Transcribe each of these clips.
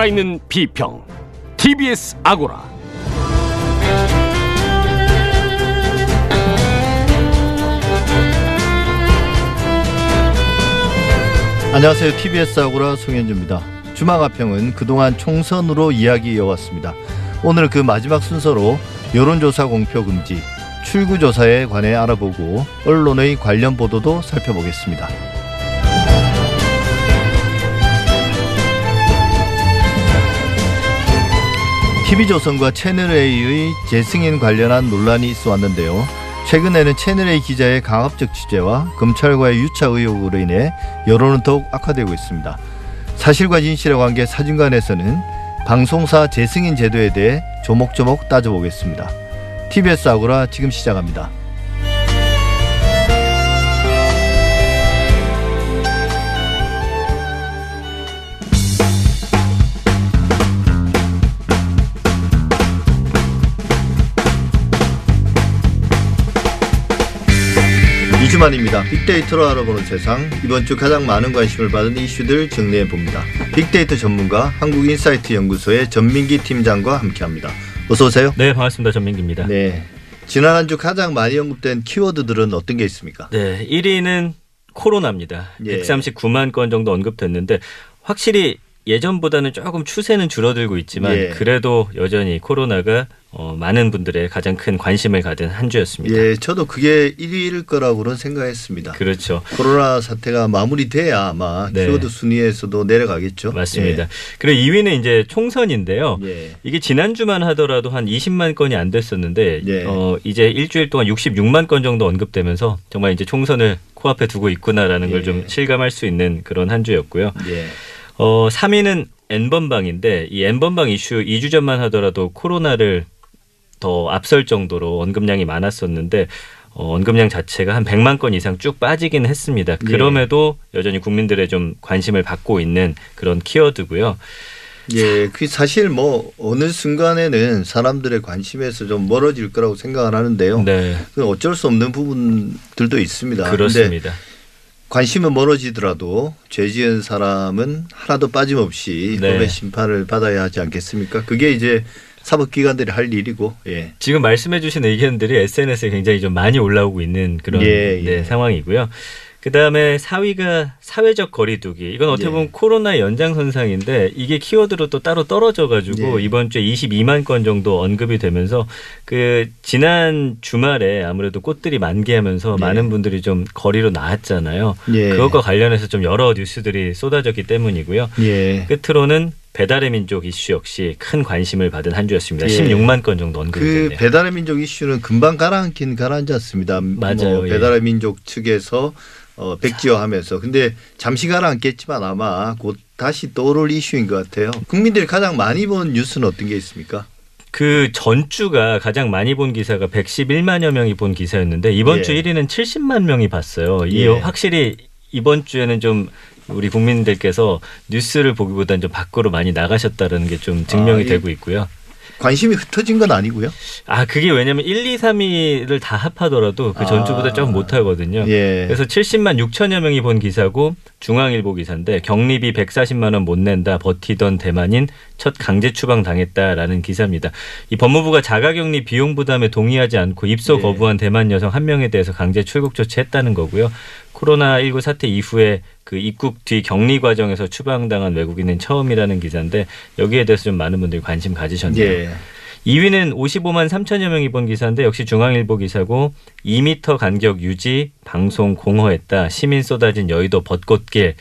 살아있는 비평 TBS 아고라 안녕하세요. TBS 아고라 송현주입니다. 주마가평은 그동안 총선으로 이야기 이어왔습니다. 오늘 그 마지막 순서로 여론조사 공표 금지, 출구조사에 관해 알아보고 언론의 관련 보도도 살펴보겠습니다. TV조선과 채널A의 재승인 관련한 논란이 있어 왔는데요. 최근에는 채널A 기자의 강압적 취재와 검찰과의 유착 의혹으로 인해 여론은 더욱 악화되고 있습니다. 사실과 진실의 관계 사진관에서는 방송사 재승인 제도에 대해 조목조목 따져보겠습니다. TBS 아고라 지금 시작합니다. 이주만입니다. 빅데이터로 알아보는 세상 이번 주 가장 많은 관심을 받은 이슈들 정리해 봅니다. 빅데이터 전문가 한국인사이트 연구소의 전민기 팀장과 함께합니다. 어서 오세요. 네, 반갑습니다. 전민기입니다. 네. 네. 지난 한 주 가장 많이 언급된 키워드들은 어떤 게 있습니까? 1위는 코로나입니다. 예. 139만 건 정도 언급됐는데 확실히 예전보다는 조금 추세는 줄어들고 있지만 예. 그래도 여전히 코로나가 어, 많은 분들의 가장 큰 관심을 가진 한 주였습니다. 예, 저도 그게 1위일 거라고는 생각했습니다. 그렇죠. 코로나 사태가 마무리돼야 아마 네. 키워드 순위에서도 내려가겠죠. 맞습니다. 그리고 2위는 이제 총선인데요. 예. 예. 이게 지난주만 하더라도 한 20만 건이 안 됐었는데 예. 어, 이제 일주일 동안 66만 건 정도 언급되면서 정말 이제 총선을 코앞에 두고 있구나라는 걸 예. 좀 실감할 수 있는 그런 한 주였고요. 예. 어, 3위는 N번방인데 이 N번방 이슈 2주 전만 하더라도 코로나를 더 앞설 정도로 언급량이 많았었는데 어, 언급량 자체가 한 100만 건 이상 쭉 빠지긴 했습니다. 예. 그럼에도 여전히 국민들의 좀 관심을 받고 있는 그런 키워드고요. 예, 그 사실 뭐 어느 순간에는 사람들의 관심에서 좀 멀어질 거라고 생각을 하는데요. 네. 그 어쩔 수 없는 부분들도 있습니다. 그렇습니다. 관심은 멀어지더라도 죄 지은 사람은 하나도 빠짐없이 네. 법의 심판을 받아야 하지 않겠습니까? 그게 이제 사법기관들이 할 일이고, 예. 지금 말씀해주신 의견들이 SNS에 굉장히 좀 많이 올라오고 있는 그런 예, 예. 네, 상황이고요. 그 다음에 4위가 사회적 거리두기. 이건 어떻게 예. 보면 코로나 연장선상인데 이게 키워드로 또 따로 떨어져 가지고 예. 이번 주에 22만 건 정도 언급이 되면서 그 지난 주말에 아무래도 꽃들이 만개하면서 예. 많은 분들이 좀 거리로 나왔잖아요. 예. 그것과 관련해서 좀 여러 뉴스들이 쏟아졌기 때문이고요. 예. 끝으로는 배달의 민족 이슈 역시 큰 관심을 받은 한 주였습니다. 예. 16만 건 정도 언급이 그 됐네요. 배달의 민족 이슈는 금방 가라앉긴 가라앉지 않습니다. 맞아요, 뭐 예. 배달의 민족 측에서 어, 백지화하면서 근데 잠시 가라앉겠지만 아마 곧 다시 떠오를 이슈인 것 같아요. 국민들이 가장 많이 본 뉴스는 어떤 게 있습니까? 그 전주가 가장 많이 본 기사가 111만여 명이 본 기사였는데 이번 예. 주 1위는 70만 명이 봤어요. 이 예. 확실히 이번 주에는 좀 우리 국민들께서 뉴스를 보기보다는 좀 밖으로 많이 나가셨다는 게 좀 증명이 아, 예. 되고 있고요. 관심이 흩어진 건 아니고요. 아 그게 왜냐면 1, 2, 3위를 다 합하더라도 그 전주보다 아. 좀 못하거든요. 예. 그래서 70만 6천여 명이 본 기사고 중앙일보 기사인데 경리비 140만 원 못 낸다 버티던 대만인 첫 강제 추방 당했다라는 기사입니다. 이 법무부가 자가격리 비용 부담에 동의하지 않고 입소 예. 거부한 대만 여성 한 명에 대해서 강제 출국 조치했다는 거고요. 코로나19 사태 이후에 그 입국 뒤 격리 과정에서 추방당한 외국인은 처음이라는 기사인데 여기에 대해서 좀 많은 분들이 관심 가지셨네요. 예. 2위는 55만 3천여 명이 본 기사인데 역시 중앙일보 기사고 2미터 간격 유지 방송 공허했다 시민 쏟아진 여의도 벚꽃길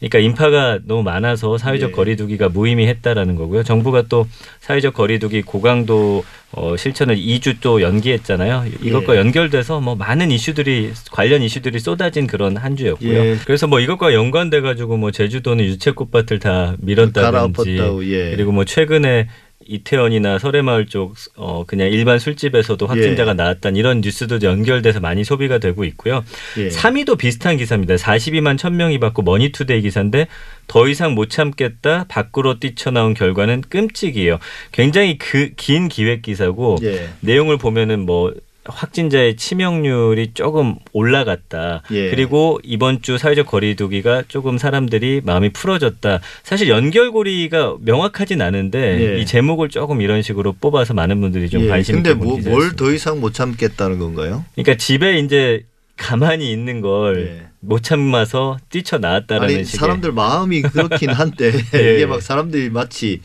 그러니까 인파가 너무 많아서 사회적 예. 거리두기가 무의미했다라는 거고요. 정부가 또 사회적 거리두기 고강도 어, 실천을 2주 또 연기했잖아요. 이것과 예. 연결돼서 뭐 많은 이슈들이 관련 이슈들이 쏟아진 그런 한 주였고요. 예. 그래서 뭐 이것과 연관돼 가지고 뭐 제주도는 유채꽃밭을 다 밀었다든지 예. 그리고 뭐 최근에 이태원이나 서래마을 쪽 어, 그냥 일반 술집에서도 확진자가 예. 나왔다는 이런 뉴스도 연결돼서 많이 소비가 되고 있고요. 예. 3위도 비슷한 기사입니다. 42만 1000명이 받고 머니투데이 기사인데 더 이상 못 참겠다 밖으로 뛰쳐나온 결과는 끔찍이에요. 굉장히 그 긴 기획 기사고 예. 내용을 보면은 뭐 확진자의 치명률이 조금 올라갔다. 예. 그리고 이번 주 사회적 거리두기가 조금 사람들이 마음이 풀어졌다. 사실 연결고리가 명확하진 않은데 예. 이 제목을 조금 이런 식으로 뽑아서 많은 분들이 좀 예, 관심 근데 뭐, 기사였습니다. 뭘더 이상 못 참겠다는 건가요? 그러니까 집에 이제 가만히 있는 걸못 예. 참아서 뛰쳐 나왔다라는 아니 사람들 마음이 그렇긴 한데 예, 이게 예. 막 사람들이 마치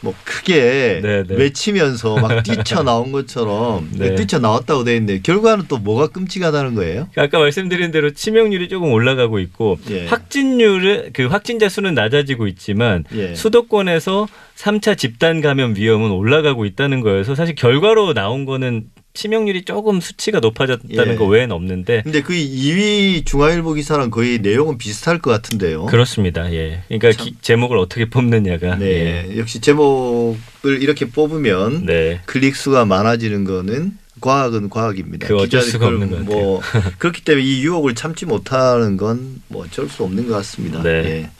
뭐 크게 네, 네. 외치면서 막 뛰쳐 나온 것처럼 네. 뛰쳐 나왔다고 돼 있는데 결과는 또 뭐가 끔찍하다는 거예요? 아까 말씀드린 대로 치명률이 조금 올라가고 있고 예. 확진율은 그 확진자 수는 낮아지고 있지만 예. 수도권에서 3차 집단 감염 위험은 올라가고 있다는 거여서 사실 결과로 나온 거는 치명률이 조금 수치가 높아졌다는 예. 거 외에는 없는데 근데 그 2위 중앙일보 기사랑 거의 내용은 비슷할 것 같은데요. 그렇습니다. 예. 그러니까 참. 기- 제목을 어떻게 뽑느냐가 네, 역시 제목을 이렇게 뽑으면 예. 네. 클릭 수가 많아지는 거는 과학은 과학입니다. 그 어쩔 수가 없는 것뭐 그렇기 때문에 이 유혹을 참지 못하는 건 뭐 어쩔 수 없는 것 같습니다. 네. 예.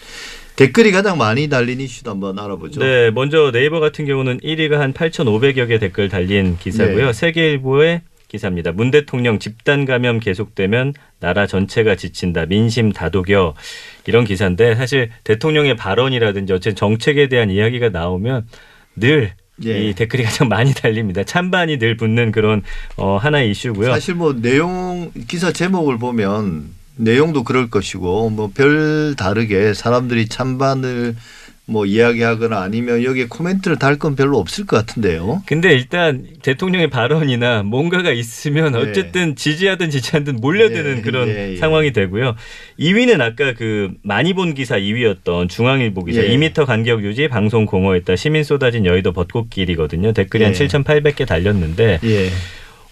댓글이 가장 많이 달린 이슈도 한번 알아보죠. 네, 먼저 네이버 같은 경우는 1위가 한 8,500여 개 댓글 달린 기사고요. 네. 세계일보의 기사입니다. 문 대통령 집단 감염 계속되면 나라 전체가 지친다. 민심 다독여. 이런 기사인데 사실 대통령의 발언이라든지 어쨌든 정책에 대한 이야기가 나오면 늘이 예. 댓글이 가장 많이 달립니다. 찬반이 늘 붙는 그런 어, 하나의 이슈고요. 사실 뭐 내용 기사 제목을 보면 내용도 그럴 것이고 뭐 별 다르게 사람들이 찬반을 뭐 이야기하거나 아니면 여기에 코멘트를 달 건 별로 없을 것 같은데요. 근데 일단 대통령의 발언이나 뭔가가 있으면 네. 어쨌든 지지하든 지지하든 몰려드는 예, 그런 예, 예. 상황이 되고요. 2위는 아까 그 많이 본 기사 2위였던 중앙일보 기사 예. 2m 간격 유지 방송 공허했다 시민 쏟아진 여의도 벚꽃길이거든요. 댓글이 한 예. 7,800개 달렸는데 예.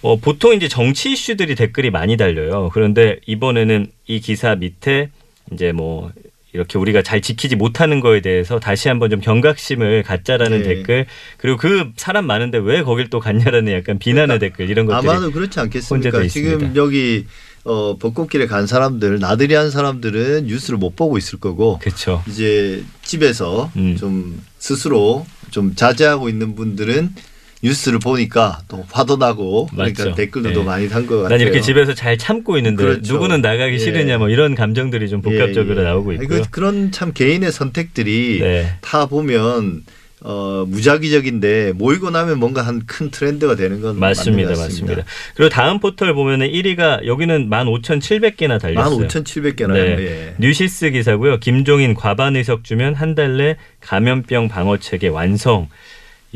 어, 보통 이제 정치 이슈들이 댓글이 많이 달려요. 그런데 이번에는 이 기사 밑에 이제 뭐 이렇게 우리가 잘 지키지 못하는 거에 대해서 다시 한번 좀 경각심을 갖자라는 네. 댓글 그리고 그 사람 많은데 왜 거길 또 갔냐라는 약간 비난의 댓글 이런 것들이 아마도 그렇지 않겠습니까? 지금. 여기 어, 벚꽃길에 간 사람들 나들이 한 사람들은 뉴스를 못 보고 있을 거고 그렇죠. 이제 집에서 음. 좀 스스로 좀 자제하고 있는 분들은 뉴스를 보니까 또 화도 나고 그러니까 맞죠. 댓글도 네. 많이 단 것 같아요. 난 이렇게 집에서 잘 참고 있는데 그렇죠. 누구는 나가기 예. 싫으냐 뭐 이런 감정들이 좀 복합적으로 예, 예. 나오고 아니, 있고요. 그, 그런 참 개인의 선택들이 네. 다 보면 어, 무작위적인데 모이고 나면 뭔가 한 큰 트렌드가 되는 건 맞습니다, 맞습니다. 그리고 다음 포털 보면은 1위가 여기는 15,700개나 달렸어요. 15,700개나요. 네. 예. 뉴시스 기사고요. 김종인 과반 의석 주면 한 달 내 감염병 방어 체계 완성.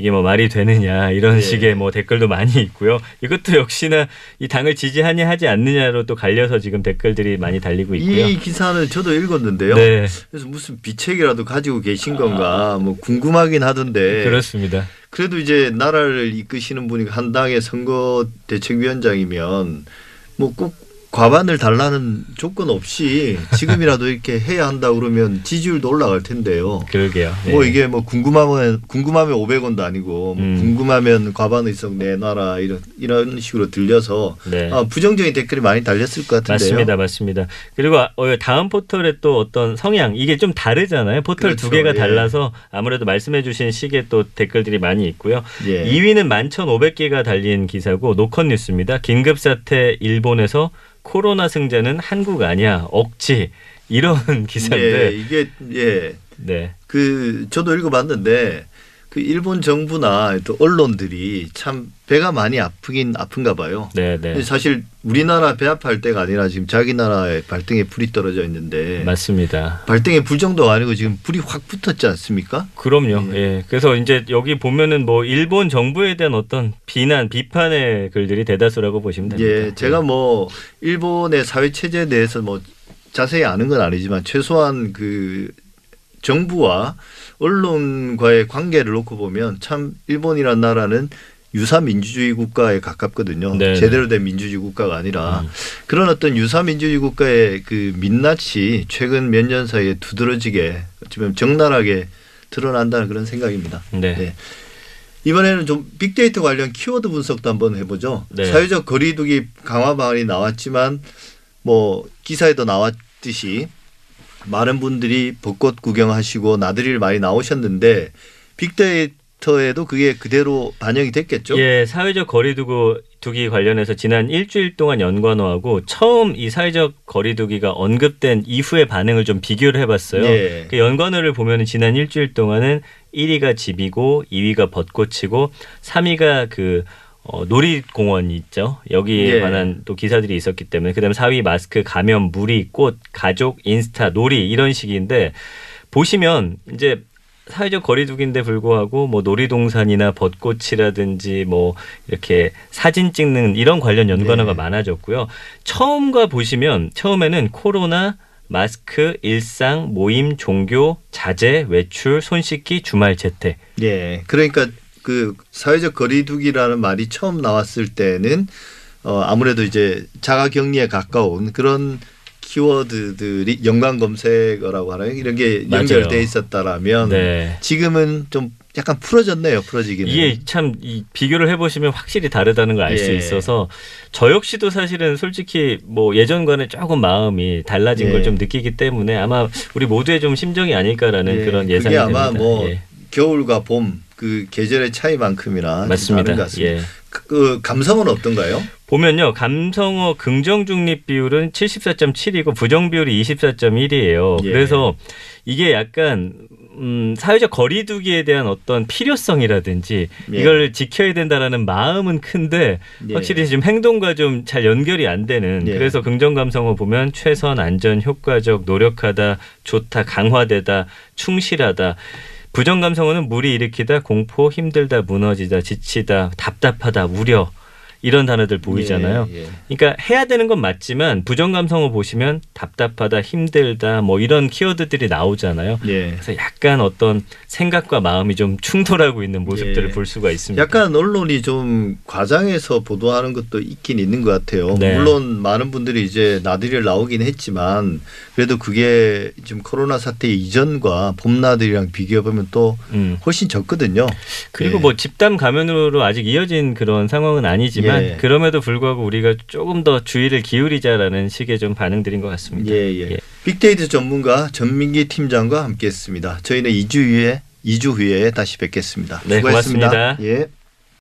이게 뭐 말이 되느냐 이런 예. 식의 뭐 댓글도 많이 있고요. 이것도 역시나 이 당을 지지하냐 하지 않느냐로 또 갈려서 지금 댓글들이 많이 달리고 있고요. 이 기사는 저도 읽었는데요. 네, 그래서 무슨 비책이라도 가지고 계신 건가 뭐 궁금하긴 하던데 그렇습니다. 그래도 이제 나라를 이끄시는 분이 한 당의 선거 대책위원장이면 뭐꼭 과반을 달라는 조건 없이 지금이라도 이렇게 해야 한다 그러면 지지율도 올라갈 텐데요. 그러게요. 뭐 예. 이게 뭐 궁금하면 궁금하면 500원도 아니고 뭐 음. 궁금하면 과반 의석 내놔라 이런 이런 식으로 들려서 네. 아, 부정적인 댓글이 많이 달렸을 것 같은데요. 맞습니다, 맞습니다. 그리고 아- 어, 다음 포털에 또 어떤 성향 이게 좀 다르잖아요. 포털 두 그렇죠. 개가 예. 달라서 아무래도 말씀해주신 식의 또 댓글들이 많이 있고요. 예. 2위는 11,500개가 달린 기사고 노컷 뉴스입니다. 긴급 사태 일본에서 코로나 승자는 한국 아니야 억지 이런 예, 기사인데 이게 예. 네. 그 저도 읽어봤는데 그 일본 정부나 또 언론들이 참 배가 많이 아프긴 아픈가 봐요. 네, 네. 사실 우리나라 배 아파할 때가 아니라 지금 자기 나라에 발등에 불이 떨어져 있는데 맞습니다. 발등에 불 정도가 아니고 지금 불이 확 붙었지 않습니까? 그럼요. 예. 그래서 이제 여기 보면은 뭐 일본 정부에 대한 어떤 비난, 비판의 글들이 대다수라고 보시면 됩니다. 예, 제가 뭐 일본의 사회 체제에 대해서 뭐 자세히 아는 건 아니지만 최소한 그 정부와 언론과의 관계를 놓고 보면 참 일본이라는 나라는 유사 민주주의 국가에 가깝거든요. 네네. 제대로 된 민주주의 국가가 아니라 음. 그런 어떤 유사 민주주의 국가의 그 민낯이 최근 몇 년 사이에 두드러지게 어쩌면 적나라하게 드러난다는 그런 생각입니다. 네. 네. 이번에는 좀 빅데이터 관련 키워드 분석도 한번 해보죠. 네. 사회적 거리두기 강화 방안이 나왔지만 뭐 기사에도 나왔듯이 많은 분들이 벚꽃 구경하시고 나들이를 많이 나오셨는데 빅데이터 데이터에도 그게 그대로 반영이 됐겠죠. 예, 사회적 거리두고 두기 관련해서 지난 일주일 동안 연관어하고 처음 이 사회적 거리두기가 언급된 이후의 반응을 좀 비교를 해봤어요. 예. 그 연관어를 보면 지난 일주일 동안은 1위가 집이고 2위가 벚꽃이고 3위가 그 어, 놀이공원 있죠. 여기에 예. 관한 또 기사들이 있었기 때문에 그다음에 4위 마스크, 감염, 무리, 꽃, 가족, 인스타, 놀이 이런 식인데 보시면 이제 사회적 거리두기인데 불구하고 뭐 놀이동산이나 벚꽃이라든지 뭐 이렇게 사진 찍는 이런 관련 연관어가 네. 많아졌고요. 처음과 보시면 처음에는 코로나 마스크, 일상, 모임, 종교, 자제, 외출, 손 씻기, 주말 재택. 예. 그러니까 그 사회적 거리두기라는 말이 처음 나왔을 때는 어 아무래도 이제 자가격리에 가까운 그런 키워드들이 연관 검색어라고 하나요? 이런 게. 연결돼 있었다라면 네. 지금은 좀 약간 풀어졌네요. 풀어지기는. 이게 참 이 비교를 해보시면 확실히 다르다는 걸 알수 예. 있어서 저 역시도 사실은 솔직히 뭐 예전과는 조금 마음이 달라진 예. 걸좀 느끼기 때문에 아마 우리 모두의 좀 심정이 아닐까라는 예, 그런 예상이 그게 아마 됩니다. 뭐 예. 겨울과 봄 그 계절의 차이만큼이나 좀 맞습니다. 같습니다. 예. 그, 그 감성은 어떤가요? 보면요 감성어 긍정 중립 비율은 74.7이고 부정 비율이 24.1이에요. 예. 그래서 이게 약간 음, 사회적 거리두기에 대한 어떤 필요성이라든지 예. 이걸 지켜야 된다라는 마음은 큰데 예. 확실히 지금 행동과 좀 잘 연결이 안 되는 예. 그래서 긍정 감성어 보면 최선 안전 효과적 노력하다 좋다 강화되다 충실하다 부정 감성어는 무리 일으키다 공포 힘들다 무너지다 지치다 답답하다 우려 이런 단어들 보이잖아요. 예, 예. 그러니까 해야 되는 건 맞지만 부정 감성어 보시면 답답하다 힘들다 뭐 이런 키워드들이 나오잖아요. 예. 그래서 약간 어떤 생각과 마음이 좀 충돌하고 있는 모습들을 예. 볼 수가 있습니다. 약간 언론이 좀 과장해서 보도하는 것도 있긴 있는 것 같아요. 네. 물론 많은 분들이 이제 나들이를 나오긴 했지만 그래도 그게 지금 코로나 사태 이전과 봄나들이랑 비교해 보면 또 음. 훨씬 적거든요. 그리고 예. 뭐 집단 감염으로 아직 이어진 그런 상황은 아니지만 예. 그럼에도 불구하고 우리가 조금 더 주의를 기울이자라는 식의 좀 반응들인 것 같습니다. 예, 예. 예. 빅데이터 전문가 전민기 팀장과 함께했습니다. 저희는 2주 후에 2주 후에 다시 뵙겠습니다. 네, 수고하셨습니다. 고맙습니다. 예.